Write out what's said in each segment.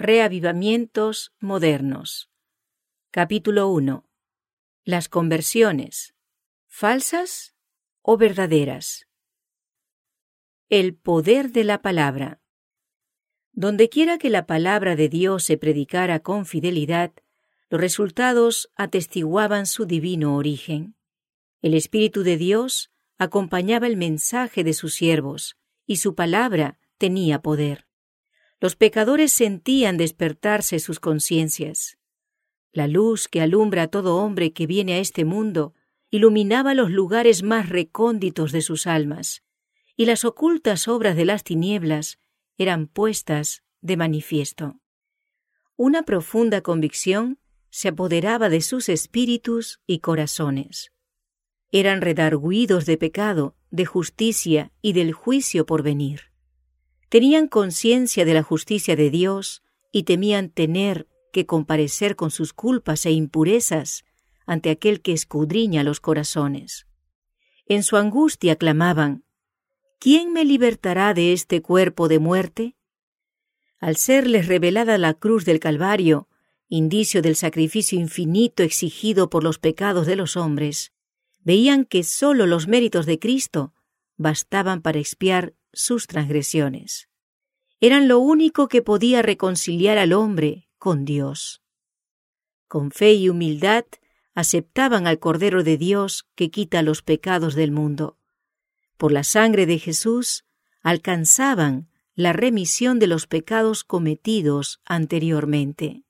Reavivamientos modernos. Capítulo 1. Las conversiones. ¿Falsas o verdaderas? El poder de la palabra. Dondequiera que la palabra de Dios se predicara con fidelidad, los resultados atestiguaban su divino origen. El Espíritu de Dios acompañaba el mensaje de sus siervos, y su palabra tenía poder. Los pecadores sentían despertarse sus conciencias. La luz que alumbra a todo hombre que viene a este mundo iluminaba los lugares más recónditos de sus almas, y las ocultas obras de las tinieblas eran puestas de manifiesto. Una profunda convicción se apoderaba de sus espíritus y corazones. Eran redarguidos de pecado, de justicia y del juicio por venir. Tenían conciencia de la justicia de Dios y temían tener que comparecer con sus culpas e impurezas ante aquel que escudriña los corazones. En su angustia clamaban, ¿Quién me libertará de este cuerpo de muerte? Al serles revelada la cruz del Calvario, indicio del sacrificio infinito exigido por los pecados de los hombres, veían que sólo los méritos de Cristo bastaban para expiar sus transgresiones. Eran lo único que podía reconciliar al hombre con Dios. Con fe y humildad aceptaban al Cordero de Dios que quita los pecados del mundo. Por la sangre de Jesús alcanzaban la remisión de los pecados cometidos anteriormente.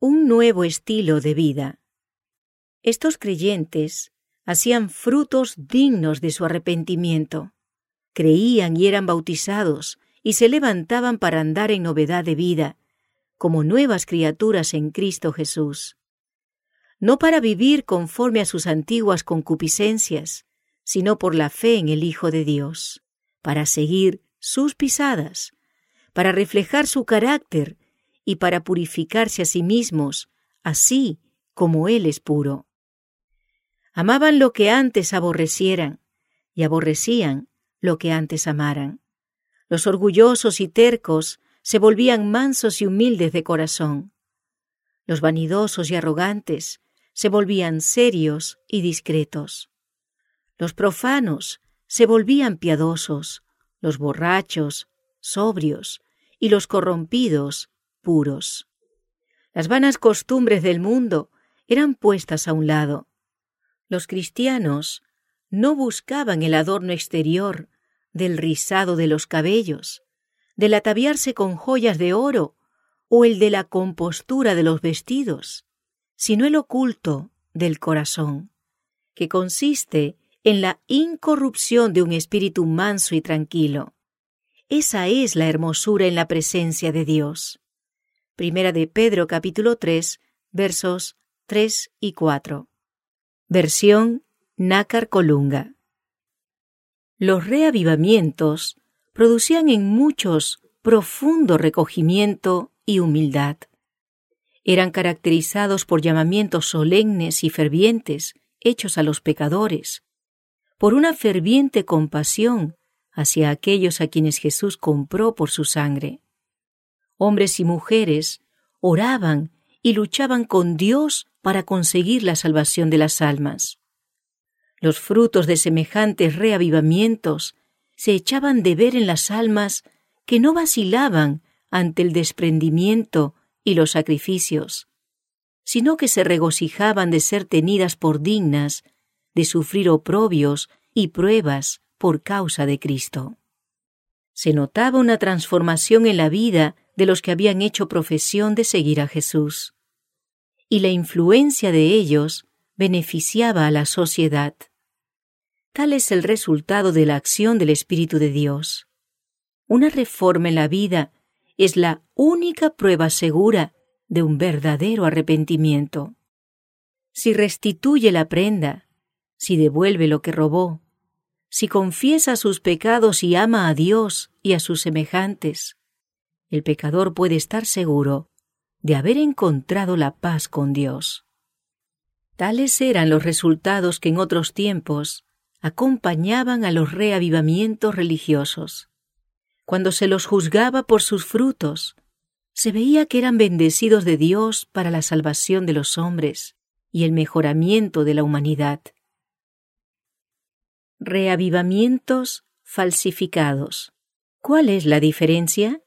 Un nuevo estilo de vida. Estos creyentes hacían frutos dignos de su arrepentimiento. Creían y eran bautizados y se levantaban para andar en novedad de vida, como nuevas criaturas en Cristo Jesús. No para vivir conforme a sus antiguas concupiscencias, sino por la fe en el Hijo de Dios, para seguir sus pisadas, para reflejar su carácter y para purificarse a sí mismos, así como Él es puro. Amaban lo que antes aborrecieran y aborrecían lo que antes amaran. Los orgullosos y tercos se volvían mansos y humildes de corazón. Los vanidosos y arrogantes se volvían serios y discretos. Los profanos se volvían piadosos, los borrachos, sobrios, y los corrompidos, puros. Las vanas costumbres del mundo eran puestas a un lado, los cristianos no buscaban el adorno exterior del rizado de los cabellos, del ataviarse con joyas de oro o el de la compostura de los vestidos, sino el oculto del corazón, que consiste en la incorrupción de un espíritu manso y tranquilo. Esa es la hermosura en la presencia de Dios. Primera de Pedro capítulo 3 versos 3 y 4. Versión Nácar Colunga. Los reavivamientos producían en muchos profundo recogimiento y humildad. Eran caracterizados por llamamientos solemnes y fervientes hechos a los pecadores, por una ferviente compasión hacia aquellos a quienes Jesús compró por su sangre. Hombres y mujeres oraban y luchaban con Dios para conseguir la salvación de las almas. Los frutos de semejantes reavivamientos se echaban de ver en las almas que no vacilaban ante el desprendimiento y los sacrificios, sino que se regocijaban de ser tenidas por dignas de sufrir oprobios y pruebas por causa de Cristo. Se notaba una transformación en la vida de los que habían hecho profesión de seguir a Jesús y la influencia de ellos beneficiaba a la sociedad. Tal es el resultado de la acción del Espíritu de Dios. Una reforma en la vida es la única prueba segura de un verdadero arrepentimiento. Si restituye la prenda, si devuelve lo que robó, si confiesa sus pecados y ama a Dios y a sus semejantes, el pecador puede estar seguro de haber encontrado la paz con Dios. Tales eran los resultados que en otros tiempos acompañaban a los reavivamientos religiosos. Cuando se los juzgaba por sus frutos, se veía que eran bendecidos de Dios para la salvación de los hombres y el mejoramiento de la humanidad. Reavivamientos falsificados. ¿Cuál es la diferencia?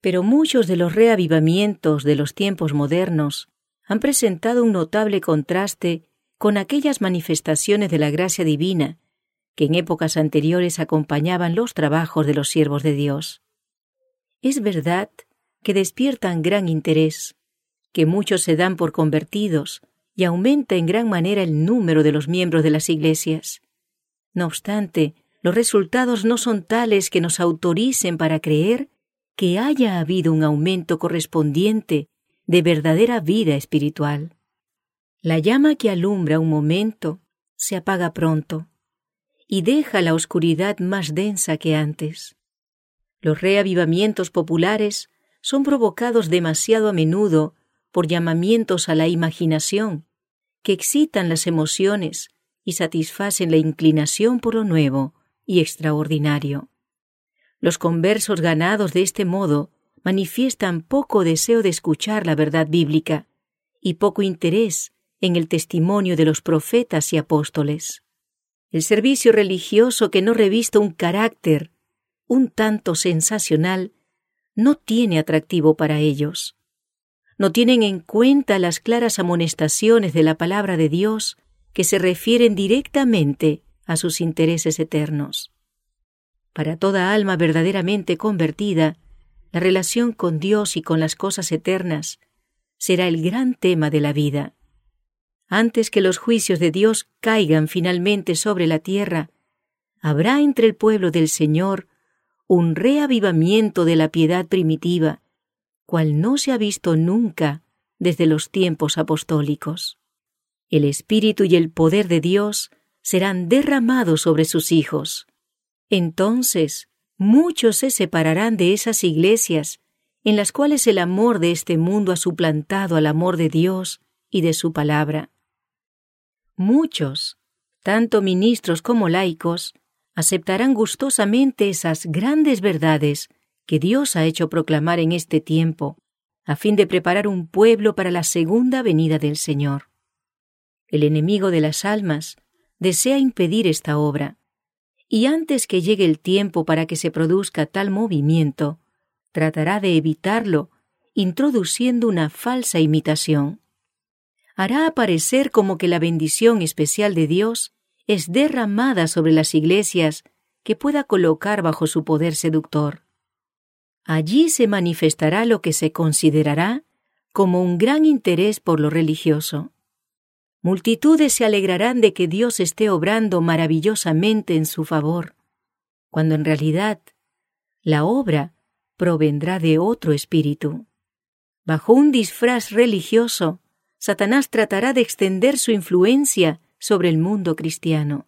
Pero muchos de los reavivamientos de los tiempos modernos han presentado un notable contraste con aquellas manifestaciones de la gracia divina que en épocas anteriores acompañaban los trabajos de los siervos de Dios. Es verdad que despiertan gran interés, que muchos se dan por convertidos y aumenta en gran manera el número de los miembros de las iglesias. No obstante, los resultados no son tales que nos autoricen para creer que haya habido un aumento correspondiente de verdadera vida espiritual. La llama que alumbra un momento se apaga pronto y deja la oscuridad más densa que antes. Los reavivamientos populares son provocados demasiado a menudo por llamamientos a la imaginación, que excitan las emociones y satisfacen la inclinación por lo nuevo y extraordinario. Los conversos ganados de este modo manifiestan poco deseo de escuchar la verdad bíblica y poco interés en el testimonio de los profetas y apóstoles. El servicio religioso que no revista un carácter un tanto sensacional no tiene atractivo para ellos. No tienen en cuenta las claras amonestaciones de la palabra de Dios que se refieren directamente a sus intereses eternos. Para toda alma verdaderamente convertida, la relación con Dios y con las cosas eternas será el gran tema de la vida. Antes que los juicios de Dios caigan finalmente sobre la tierra, habrá entre el pueblo del Señor un reavivamiento de la piedad primitiva, cual no se ha visto nunca desde los tiempos apostólicos. El Espíritu y el poder de Dios serán derramados sobre sus hijos. Entonces muchos se separarán de esas iglesias en las cuales el amor de este mundo ha suplantado al amor de Dios y de su palabra. Muchos, tanto ministros como laicos, aceptarán gustosamente esas grandes verdades que Dios ha hecho proclamar en este tiempo, a fin de preparar un pueblo para la segunda venida del Señor. El enemigo de las almas desea impedir esta obra, y antes que llegue el tiempo para que se produzca tal movimiento, tratará de evitarlo introduciendo una falsa imitación. Hará aparecer como que la bendición especial de Dios es derramada sobre las iglesias que pueda colocar bajo su poder seductor. Allí se manifestará lo que se considerará como un gran interés por lo religioso. Multitudes se alegrarán de que Dios esté obrando maravillosamente en su favor, cuando en realidad la obra provendrá de otro espíritu. Bajo un disfraz religioso, Satanás tratará de extender su influencia sobre el mundo cristiano.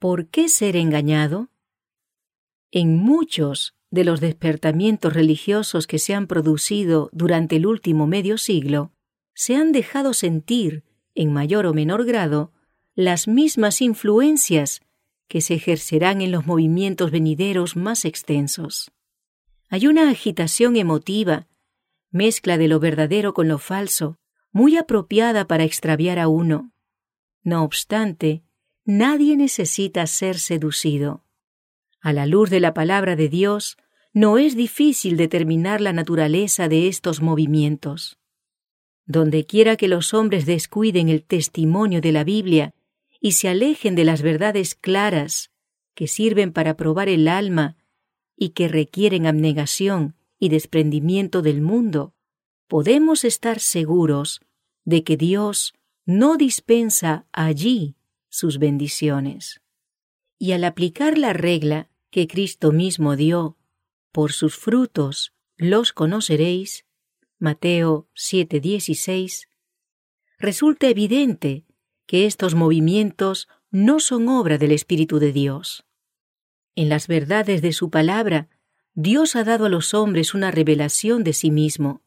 ¿Por qué ser engañado? En muchos de los despertamientos religiosos que se han producido durante el último medio siglo, se han dejado sentir, en mayor o menor grado, las mismas influencias que se ejercerán en los movimientos venideros más extensos. Hay una agitación emotiva, mezcla de lo verdadero con lo falso, muy apropiada para extraviar a uno. No obstante, nadie necesita ser seducido. A la luz de la palabra de Dios, no es difícil determinar la naturaleza de estos movimientos. Donde quiera que los hombres descuiden el testimonio de la Biblia y se alejen de las verdades claras que sirven para probar el alma y que requieren abnegación y desprendimiento del mundo, podemos estar seguros de que Dios no dispensa allí sus bendiciones. Y al aplicar la regla que Cristo mismo dio, por sus frutos los conoceréis, Mateo 7:16, resulta evidente que estos movimientos no son obra del Espíritu de Dios. En las verdades de su palabra, Dios ha dado a los hombres una revelación de sí mismo,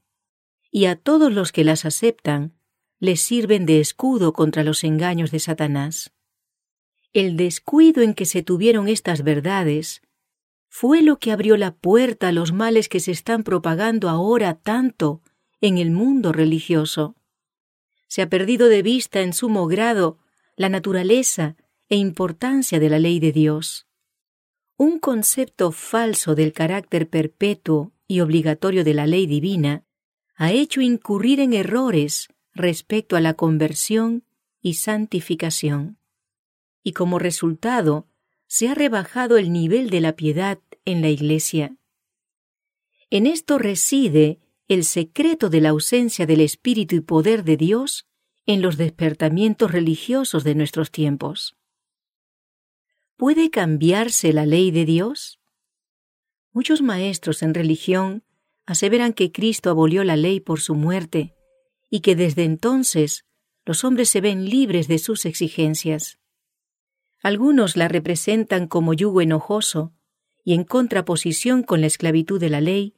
y a todos los que las aceptan les sirven de escudo contra los engaños de Satanás. El descuido en que se tuvieron estas verdades fue lo que abrió la puerta a los males que se están propagando ahora tanto en el mundo religioso. Se ha perdido de vista en sumo grado la naturaleza e importancia de la ley de Dios. Un concepto falso del carácter perpetuo y obligatorio de la ley divina ha hecho incurrir en errores respecto a la conversión y santificación. Y como resultado, se ha rebajado el nivel de la piedad en la Iglesia. En esto reside el secreto de la ausencia del Espíritu y poder de Dios en los despertamientos religiosos de nuestros tiempos. ¿Puede cambiarse la ley de Dios? Muchos maestros en religión aseveran que Cristo abolió la ley por su muerte y que desde entonces los hombres se ven libres de sus exigencias. Algunos la representan como yugo enojoso y en contraposición con la esclavitud de la ley,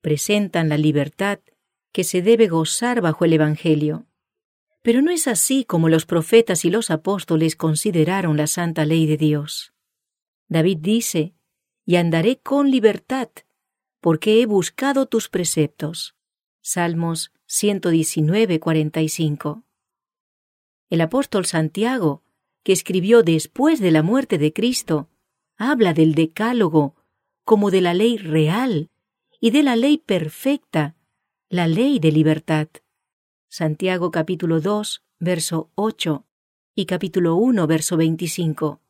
presentan la libertad que se debe gozar bajo el Evangelio. Pero no es así como los profetas y los apóstoles consideraron la santa ley de Dios. David dice, y andaré con libertad, porque he buscado tus preceptos. Salmos 119, 45. El apóstol Santiago, que escribió después de la muerte de Cristo, habla del decálogo como de la ley real y de la ley perfecta, la ley de libertad. Santiago capítulo 2, verso 8 y capítulo 1, verso 25.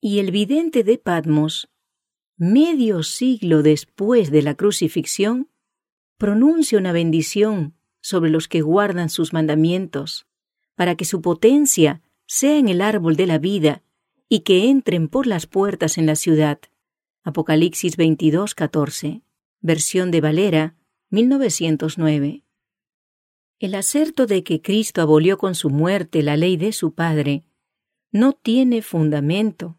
Y el vidente de Patmos, medio siglo después de la crucifixión, pronuncia una bendición sobre los que guardan sus mandamientos, para que su potencia sea en el árbol de la vida y que entren por las puertas en la ciudad. Apocalipsis 22, 14. Versión de Valera, 1909. El acerto de que Cristo abolió con su muerte la ley de su Padre no tiene fundamento.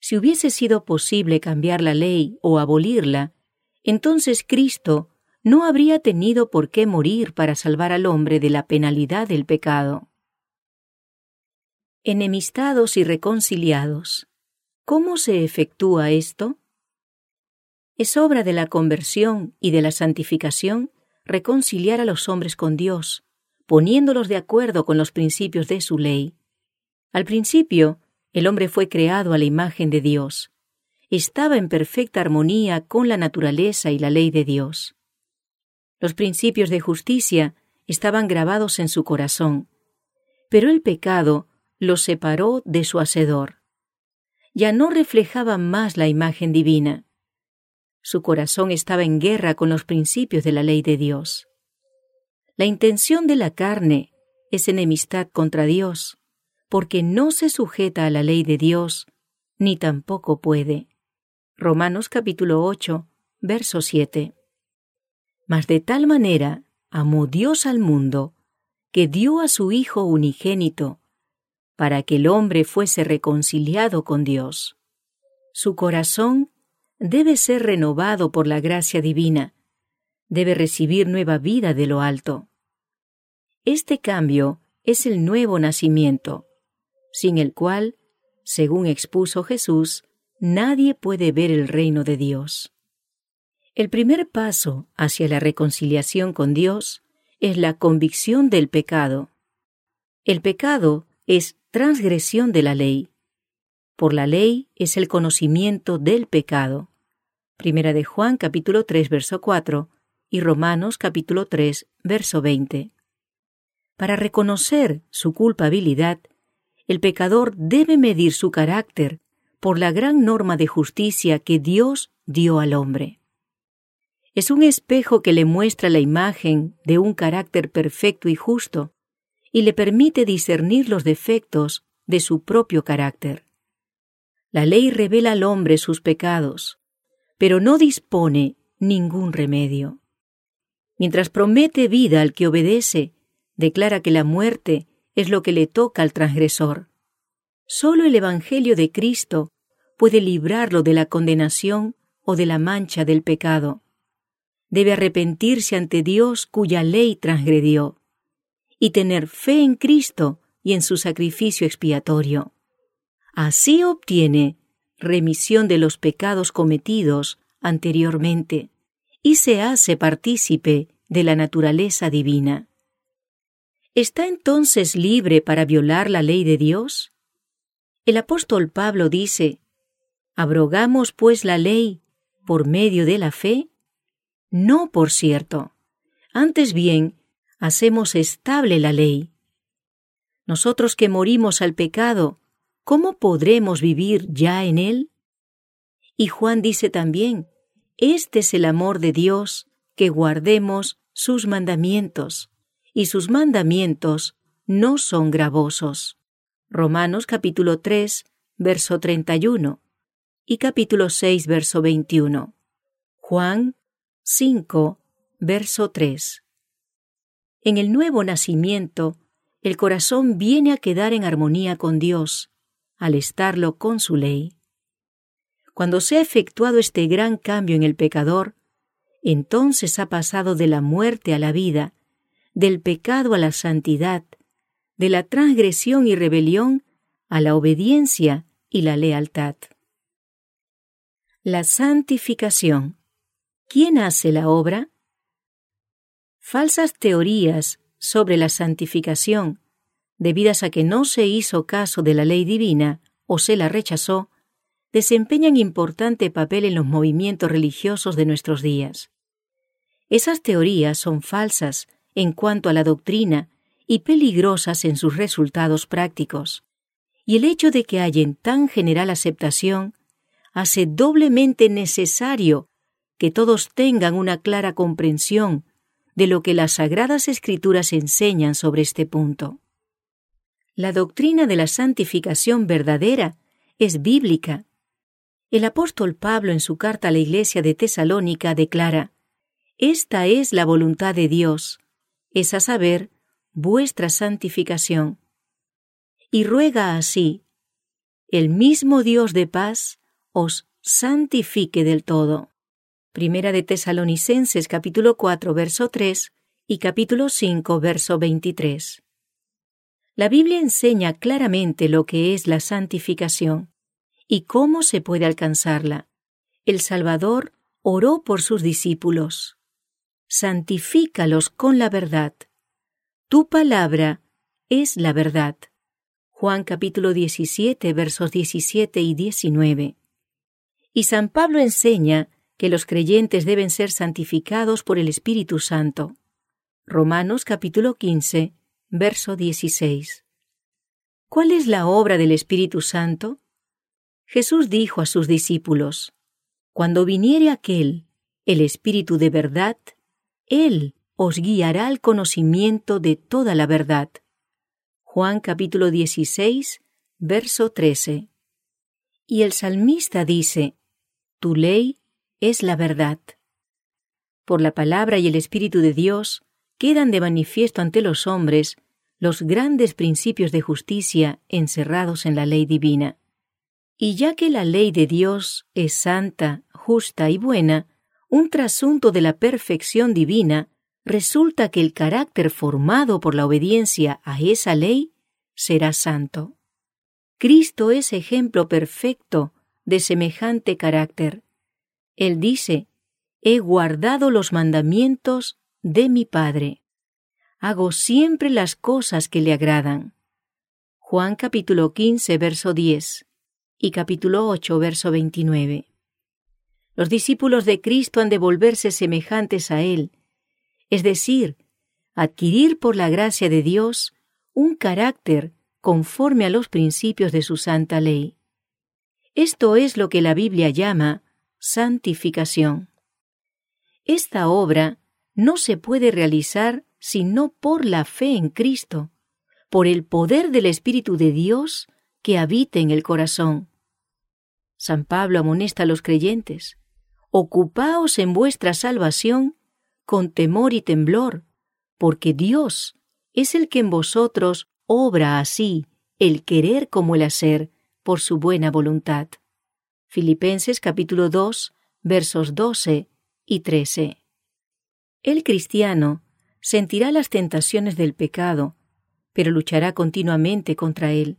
Si hubiese sido posible cambiar la ley o abolirla, entonces Cristo no habría tenido por qué morir para salvar al hombre de la penalidad del pecado enemistados y reconciliados. ¿Cómo se efectúa esto? Es obra de la conversión y de la santificación reconciliar a los hombres con Dios, poniéndolos de acuerdo con los principios de su ley. Al principio, el hombre fue creado a la imagen de Dios. Estaba en perfecta armonía con la naturaleza y la ley de Dios. Los principios de justicia estaban grabados en su corazón, pero el pecado lo separó de su Hacedor. Ya no reflejaba más la imagen divina. Su corazón estaba en guerra con los principios de la ley de Dios. La intención de la carne es enemistad contra Dios, porque no se sujeta a la ley de Dios, ni tampoco puede. Romanos capítulo 8, verso 7. Mas de tal manera amó Dios al mundo, que dio a su Hijo unigénito, para que el hombre fuese reconciliado con Dios. Su corazón debe ser renovado por la gracia divina, debe recibir nueva vida de lo alto. Este cambio es el nuevo nacimiento, sin el cual, según expuso Jesús, nadie puede ver el reino de Dios. El primer paso hacia la reconciliación con Dios es la convicción del pecado. El pecado es transgresión de la ley. Por la ley es el conocimiento del pecado. Primera de Juan capítulo 3 verso 4 y Romanos capítulo 3 verso 20. Para reconocer su culpabilidad, el pecador debe medir su carácter por la gran norma de justicia que Dios dio al hombre. Es un espejo que le muestra la imagen de un carácter perfecto y justo, y le permite discernir los defectos de su propio carácter. La ley revela al hombre sus pecados, pero no dispone ningún remedio. Mientras promete vida al que obedece, declara que la muerte es lo que le toca al transgresor. Solo el Evangelio de Cristo puede librarlo de la condenación o de la mancha del pecado. Debe arrepentirse ante Dios cuya ley transgredió y tener fe en Cristo y en su sacrificio expiatorio. Así obtiene remisión de los pecados cometidos anteriormente y se hace partícipe de la naturaleza divina. ¿Está entonces libre para violar la ley de Dios? El apóstol Pablo dice, ¿Abrogamos pues la ley por medio de la fe? No, por cierto. Antes bien, hacemos estable la ley. Nosotros que morimos al pecado, ¿cómo podremos vivir ya en él? Y Juan dice también, Este es el amor de Dios, que guardemos sus mandamientos y sus mandamientos no son gravosos. Romanos capítulo 3, verso 31 y capítulo 6, verso 21. Juan 5, verso 3. En el nuevo nacimiento, el corazón viene a quedar en armonía con Dios, al estarlo con su ley. Cuando se ha efectuado este gran cambio en el pecador, entonces ha pasado de la muerte a la vida, del pecado a la santidad, de la transgresión y rebelión a la obediencia y la lealtad. La santificación. ¿Quién hace la obra? Falsas teorías sobre la santificación, debidas a que no se hizo caso de la ley divina o se la rechazó, desempeñan importante papel en los movimientos religiosos de nuestros días. Esas teorías son falsas en cuanto a la doctrina y peligrosas en sus resultados prácticos. Y el hecho de que hallen tan general aceptación hace doblemente necesario que todos tengan una clara comprensión de lo que las sagradas escrituras enseñan sobre este punto. La doctrina de la santificación verdadera es bíblica. El apóstol Pablo en su carta a la iglesia de Tesalónica declara, Esta es la voluntad de Dios, es a saber, vuestra santificación. Y ruega así, el mismo Dios de paz os santifique del todo. Primera de Tesalonicenses capítulo 4 verso 3 y capítulo 5 verso 23. La Biblia enseña claramente lo que es la santificación y cómo se puede alcanzarla. El Salvador oró por sus discípulos santifícalos con la verdad. Tu palabra es la verdad. Juan capítulo 17 versos 17 y 19. Y San Pablo enseña que los creyentes deben ser santificados por el Espíritu Santo. Romanos capítulo 15 verso 16. ¿Cuál es la obra del Espíritu Santo? Jesús dijo a sus discípulos, Cuando viniere aquel, el Espíritu de verdad, él os guiará al conocimiento de toda la verdad. Juan capítulo 16, verso 13. Y el salmista dice, Tu ley es la verdad. Por la palabra y el Espíritu de Dios quedan de manifiesto ante los hombres los grandes principios de justicia encerrados en la ley divina. Y ya que la ley de Dios es santa, justa y buena, un trasunto de la perfección divina, resulta que el carácter formado por la obediencia a esa ley será santo. Cristo es ejemplo perfecto de semejante carácter. Él dice, He guardado los mandamientos de mi Padre. Hago siempre las cosas que le agradan. Juan capítulo 15, verso 10 y capítulo 8, verso 29. Los discípulos de Cristo han de volverse semejantes a Él, es decir, adquirir por la gracia de Dios un carácter conforme a los principios de su santa ley. Esto es lo que la Biblia llama santificación. Esta obra no se puede realizar sino por la fe en Cristo, por el poder del Espíritu de Dios que habita en el corazón. San Pablo amonesta a los creyentes ocupaos en vuestra salvación con temor y temblor, porque Dios es el que en vosotros obra así el querer como el hacer por su buena voluntad. Filipenses capítulo 2 versos 12 y 13. El cristiano sentirá las tentaciones del pecado, pero luchará continuamente contra él.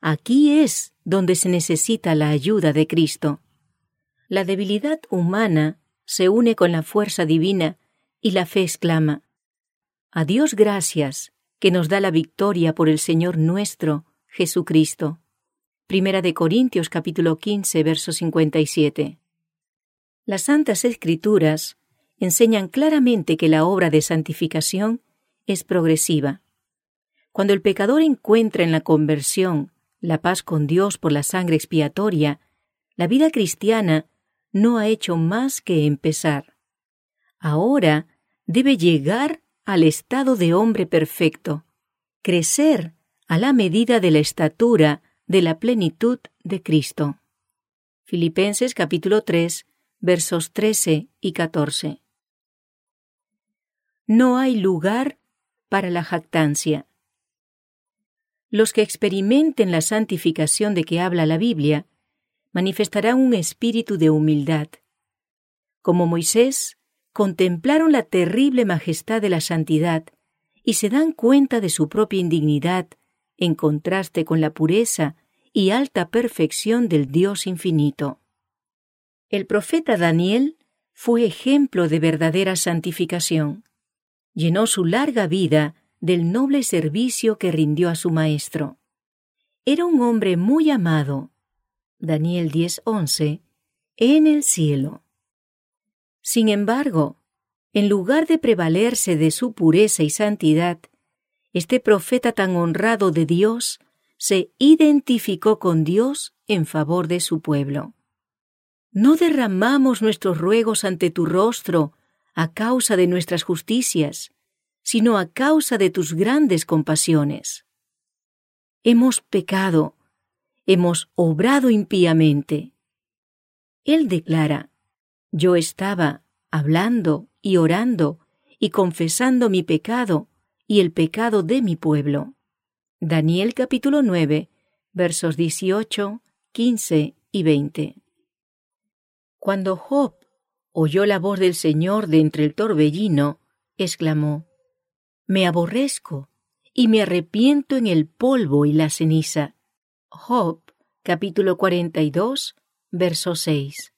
Aquí es donde se necesita la ayuda de Cristo. La debilidad humana se une con la fuerza divina y la fe exclama, A Dios gracias, que nos da la victoria por el Señor nuestro, Jesucristo. Primera de Corintios capítulo 15, verso 57. Las Santas Escrituras enseñan claramente que la obra de santificación es progresiva. Cuando el pecador encuentra en la conversión la paz con Dios por la sangre expiatoria, la vida cristiana no ha hecho más que empezar. Ahora debe llegar al estado de hombre perfecto, crecer a la medida de la estatura de la plenitud de Cristo. Filipenses capítulo 3, versos 13 y 14. No hay lugar para la jactancia. Los que experimenten la santificación de que habla la Biblia manifestarán un espíritu de humildad. Como Moisés, contemplaron la terrible majestad de la santidad y se dan cuenta de su propia indignidad en contraste con la pureza y alta perfección del Dios infinito. El profeta Daniel fue ejemplo de verdadera santificación. Llenó su larga vida del noble servicio que rindió a su maestro. Era un hombre muy amado, Daniel 10:11, en el cielo. Sin embargo, en lugar de prevalerse de su pureza y santidad, este profeta tan honrado de Dios se identificó con Dios en favor de su pueblo. No derramamos nuestros ruegos ante tu rostro a causa de nuestras justicias, sino a causa de tus grandes compasiones. Hemos pecado, hemos obrado impíamente. Él declara, yo estaba hablando y orando y confesando mi pecado y el pecado de mi pueblo. Daniel capítulo 9, versos 18, 15 y 20. Cuando Job oyó la voz del Señor de entre el torbellino, exclamó, Me aborrezco y me arrepiento en el polvo y la ceniza. Job capítulo 42, verso 6.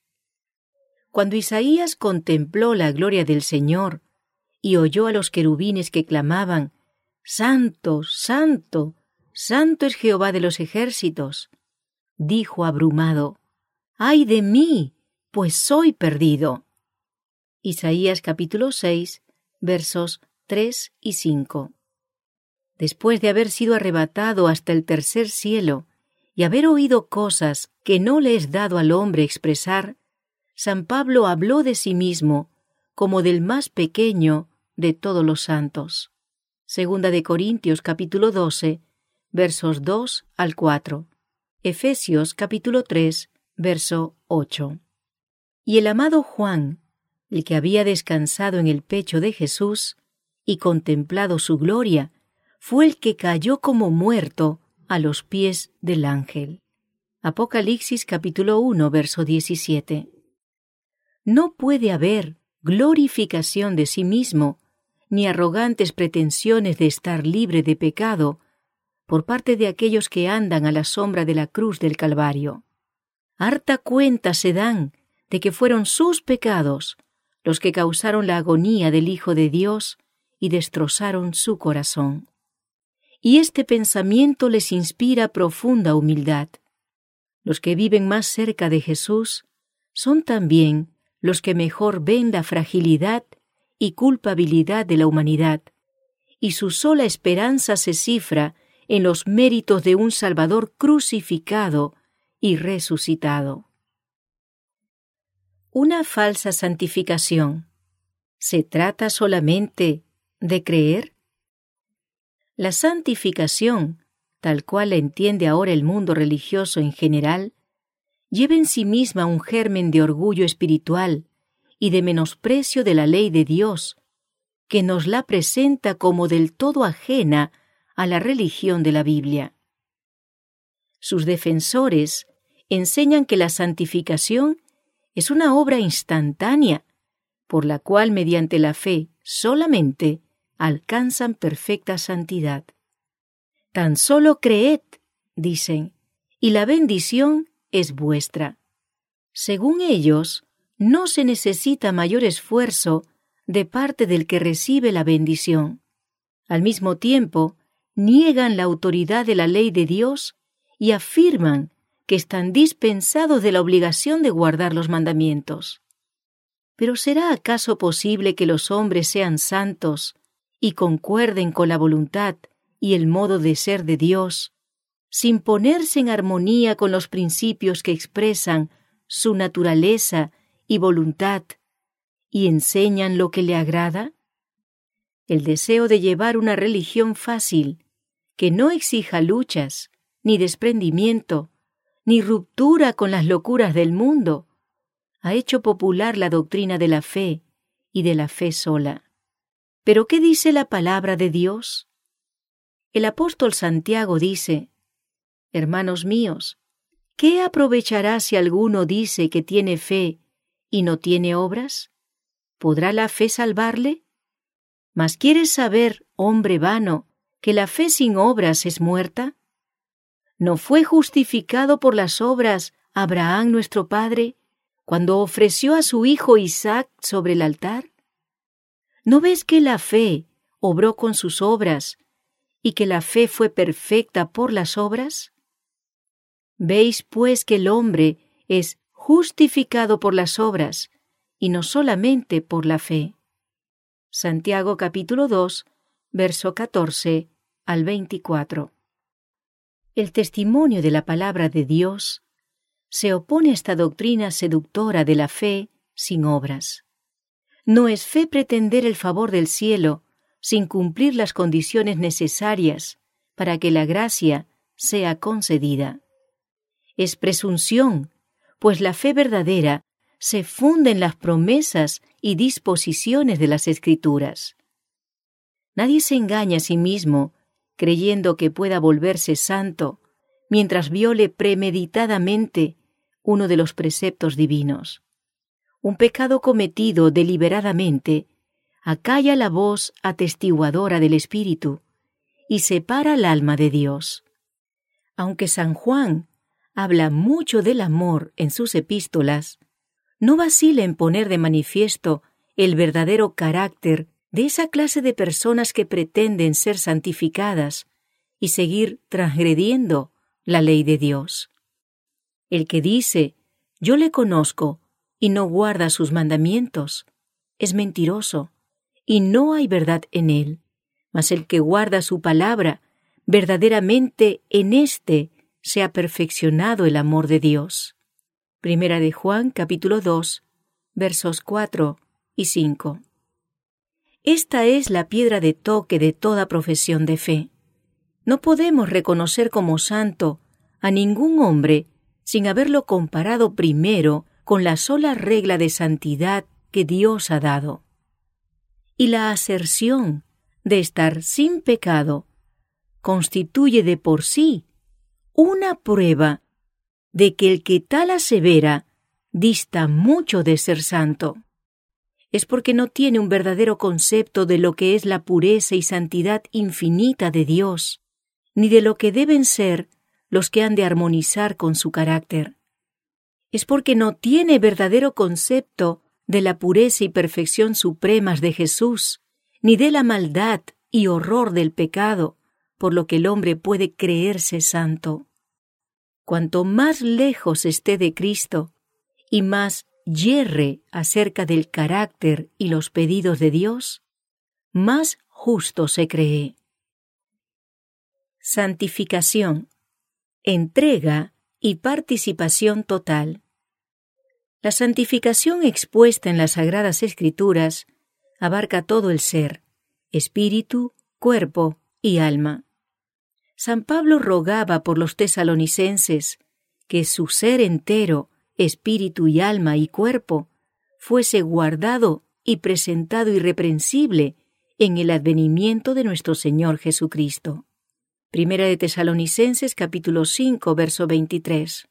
Cuando Isaías contempló la gloria del Señor y oyó a los querubines que clamaban, Santo, Santo, Santo es Jehová de los ejércitos, dijo abrumado, ¡ay de mí, pues soy perdido! Isaías capítulo 6, versos 3 y 5. Después de haber sido arrebatado hasta el tercer cielo y haber oído cosas que no le es dado al hombre expresar, San Pablo habló de sí mismo como del más pequeño de todos los santos. Segunda de Corintios capítulo 12, versos 2 al 4. Efesios capítulo 3, verso 8. Y el amado Juan, el que había descansado en el pecho de Jesús y contemplado su gloria, fue el que cayó como muerto a los pies del ángel. Apocalipsis capítulo 1, verso 17. No puede haber glorificación de sí mismo, ni arrogantes pretensiones de estar libre de pecado por parte de aquellos que andan a la sombra de la cruz del Calvario. Harta cuenta se dan de que fueron sus pecados los que causaron la agonía del Hijo de Dios y destrozaron su corazón y este pensamiento les inspira profunda humildad. Los que viven más cerca de Jesús son también los que mejor ven la fragilidad y culpabilidad de la humanidad, y su sola esperanza se cifra en los méritos de un Salvador crucificado y resucitado. Una falsa santificación. ¿Se trata solamente de creer? La santificación, tal cual la entiende ahora el mundo religioso en general, lleva en sí misma un germen de orgullo espiritual y de menosprecio de la ley de Dios, que nos la presenta como del todo ajena a la religión de la Biblia. Sus defensores enseñan que la santificación es una obra instantánea, por la cual mediante la fe solamente alcanzan perfecta santidad. Tan solo creed, dicen, y la bendición es vuestra. Según ellos, no se necesita mayor esfuerzo de parte del que recibe la bendición. Al mismo tiempo, niegan la autoridad de la ley de Dios y afirman que están dispensados de la obligación de guardar los mandamientos. Pero ¿será acaso posible que los hombres sean santos y concuerden con la voluntad y el modo de ser de Dios, sin ponerse en armonía con los principios que expresan su naturaleza y voluntad y enseñan lo que le agrada? El deseo de llevar una religión fácil, que no exija luchas, ni desprendimiento, ni ruptura con las locuras del mundo, ha hecho popular la doctrina de la fe y de la fe sola. Pero ¿qué dice la palabra de Dios? El apóstol Santiago dice, Hermanos míos, ¿qué aprovechará si alguno dice que tiene fe y no tiene obras? ¿Podrá la fe salvarle? Mas ¿quieres saber, hombre vano, que la fe sin obras es muerta? ¿No fue justificado por las obras Abraham nuestro Padre cuando ofreció a su hijo Isaac sobre el altar? ¿No ves que la fe obró con sus obras y que la fe fue perfecta por las obras? Veis pues que el hombre es justificado por las obras y no solamente por la fe. Santiago capítulo 2, verso 14 al 24. El testimonio de la palabra de Dios se opone a esta doctrina seductora de la fe sin obras. No es fe pretender el favor del cielo sin cumplir las condiciones necesarias para que la gracia sea concedida. Es presunción, pues la fe verdadera se funde en las promesas y disposiciones de las Escrituras. Nadie se engaña a sí mismo creyendo que pueda volverse santo mientras viole premeditadamente uno de los preceptos divinos. Un pecado cometido deliberadamente acalla la voz atestiguadora del Espíritu y separa el alma de Dios. Aunque San Juan habla mucho del amor en sus epístolas, no vacila en poner de manifiesto el verdadero carácter de esa clase de personas que pretenden ser santificadas y seguir transgrediendo la ley de Dios. El que dice, yo le conozco, y no guarda sus mandamientos, es mentiroso, y no hay verdad en él. Mas el que guarda su palabra, verdaderamente en éste se ha perfeccionado el amor de Dios. Primera de Juan capítulo 2, versos 4 y 5. Esta es la piedra de toque de toda profesión de fe. No podemos reconocer como santo a ningún hombre sin haberlo comparado primero con la sola regla de santidad que Dios ha dado. Y la aserción de estar sin pecado constituye de por sí una prueba de que el que tal asevera dista mucho de ser santo. Es porque no tiene un verdadero concepto de lo que es la pureza y santidad infinita de Dios, ni de lo que deben ser los que han de armonizar con su carácter. Es porque no tiene verdadero concepto de la pureza y perfección supremas de Jesús, ni de la maldad y horror del pecado, por lo que el hombre puede creerse santo. Cuanto más lejos esté de Cristo y más yerre acerca del carácter y los pedidos de Dios, más justo se cree. Santificación entrega y participación total. La santificación expuesta en las Sagradas Escrituras abarca todo el ser, espíritu, cuerpo y alma. San Pablo rogaba por los tesalonicenses que su ser entero, espíritu y alma y cuerpo, fuese guardado y presentado irreprensible en el advenimiento de nuestro Señor Jesucristo. Primera de Tesalonicenses capítulo 5, verso 23.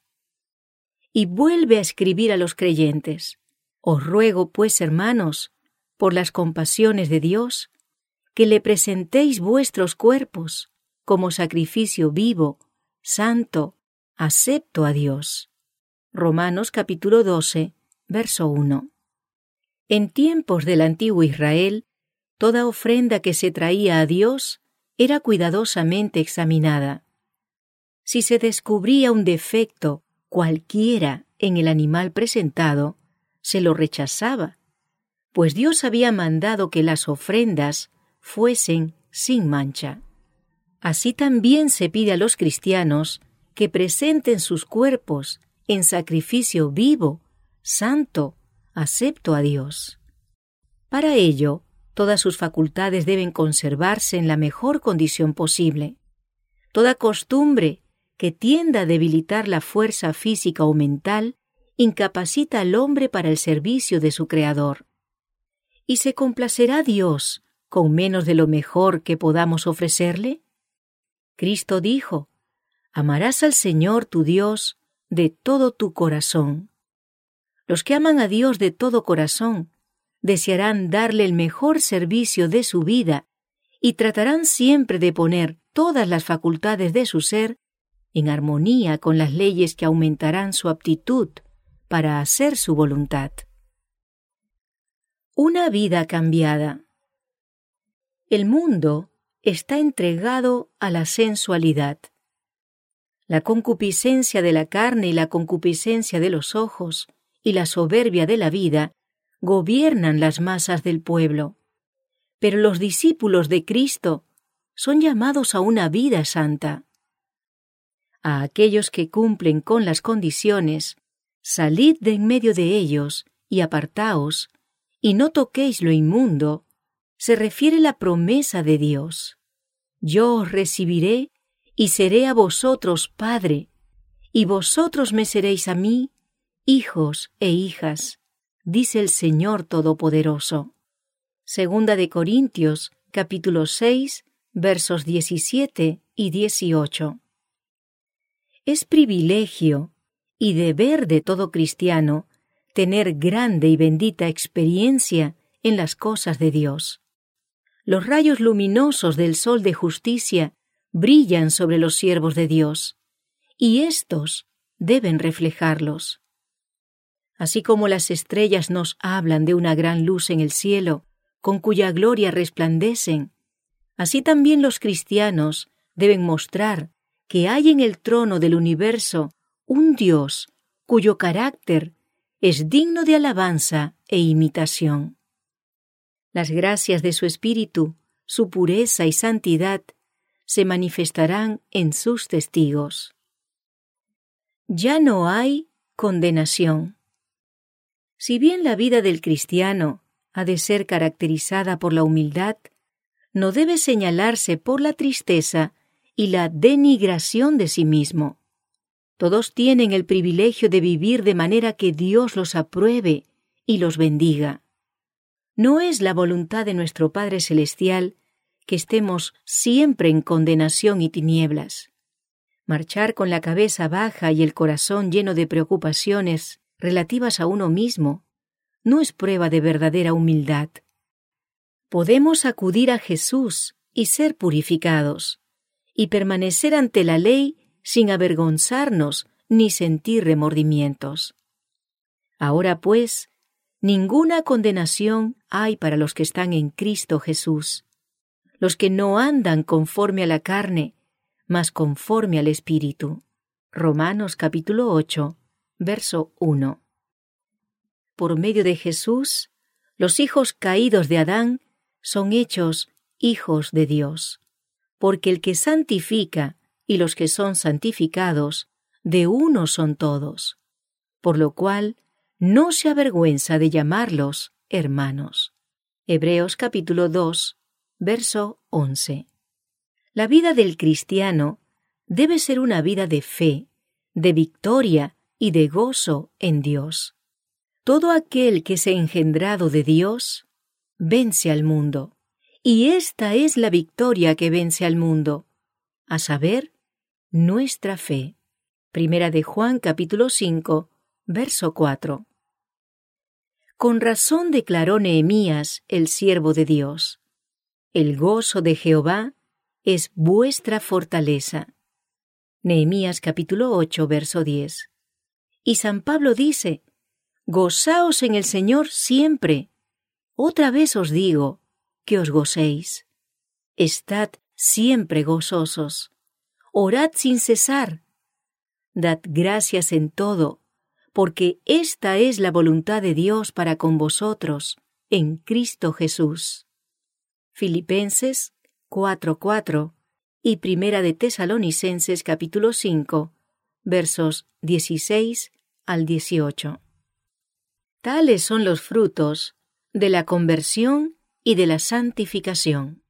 Y vuelve a escribir a los creyentes. Os ruego, pues, hermanos, por las compasiones de Dios, que le presentéis vuestros cuerpos como sacrificio vivo, santo, acepto a Dios. Romanos capítulo 12, verso 1. En tiempos del antiguo Israel, toda ofrenda que se traía a Dios era cuidadosamente examinada. Si se descubría un defecto cualquiera en el animal presentado, se lo rechazaba, pues Dios había mandado que las ofrendas fuesen sin mancha. Así también se pide a los cristianos que presenten sus cuerpos en sacrificio vivo, santo, acepto a Dios. Para ello, todas sus facultades deben conservarse en la mejor condición posible. Toda costumbre que tienda a debilitar la fuerza física o mental incapacita al hombre para el servicio de su Creador. ¿Y se complacerá Dios con menos de lo mejor que podamos ofrecerle? Cristo dijo, Amarás al Señor tu Dios de todo tu corazón. Los que aman a Dios de todo corazón desearán darle el mejor servicio de su vida y tratarán siempre de poner todas las facultades de su ser en armonía con las leyes que aumentarán su aptitud para hacer su voluntad. Una vida cambiada. El mundo está entregado a la sensualidad. La concupiscencia de la carne y la concupiscencia de los ojos y la soberbia de la vida gobiernan las masas del pueblo. Pero los discípulos de Cristo son llamados a una vida santa. A aquellos que cumplen con las condiciones, salid de en medio de ellos y apartaos, y no toquéis lo inmundo, se refiere la promesa de Dios. Yo os recibiré y seré a vosotros Padre, y vosotros me seréis a mí hijos e hijas dice el Señor Todopoderoso. Segunda de Corintios, capítulo 6, versos 17 y 18. Es privilegio y deber de todo cristiano tener grande y bendita experiencia en las cosas de Dios. Los rayos luminosos del sol de justicia brillan sobre los siervos de Dios, y éstos deben reflejarlos. Así como las estrellas nos hablan de una gran luz en el cielo, con cuya gloria resplandecen, así también los cristianos deben mostrar que hay en el trono del universo un Dios cuyo carácter es digno de alabanza e imitación. Las gracias de su Espíritu, su pureza y santidad se manifestarán en sus testigos. Ya no hay condenación. Si bien la vida del cristiano ha de ser caracterizada por la humildad, no debe señalarse por la tristeza y la denigración de sí mismo. Todos tienen el privilegio de vivir de manera que Dios los apruebe y los bendiga. No es la voluntad de nuestro Padre Celestial que estemos siempre en condenación y tinieblas. Marchar con la cabeza baja y el corazón lleno de preocupaciones relativas a uno mismo no es prueba de verdadera humildad. Podemos acudir a Jesús y ser purificados, y permanecer ante la ley sin avergonzarnos ni sentir remordimientos. Ahora pues, ninguna condenación hay para los que están en Cristo Jesús, los que no andan conforme a la carne, mas conforme al Espíritu. Romanos capítulo 8, verso 1. Por medio de Jesús, los hijos caídos de Adán son hechos hijos de Dios, porque el que santifica y los que son santificados, de uno son todos, por lo cual no se avergüenza de llamarlos hermanos. Hebreos capítulo 2, verso 11. La vida del cristiano debe ser una vida de fe, de victoria y de gozo en Dios. Todo aquel que ha engendrado de Dios vence al mundo. Y esta es la victoria que vence al mundo, a saber, nuestra fe. Primera de Juan capítulo 5, verso 4. Con razón declaró Nehemías, el siervo de Dios, el gozo de Jehová es vuestra fortaleza. Nehemías capítulo 8, verso 10. Y San Pablo dice, Gozaos en el Señor siempre. Otra vez os digo, que os gocéis. Estad siempre gozosos. Orad sin cesar. Dad gracias en todo, porque esta es la voluntad de Dios para con vosotros, en Cristo Jesús. Filipenses 4:4 y Primera de Tesalonicenses capítulo 5, versos 16 al 18. Tales son los frutos de la conversión y de la santificación.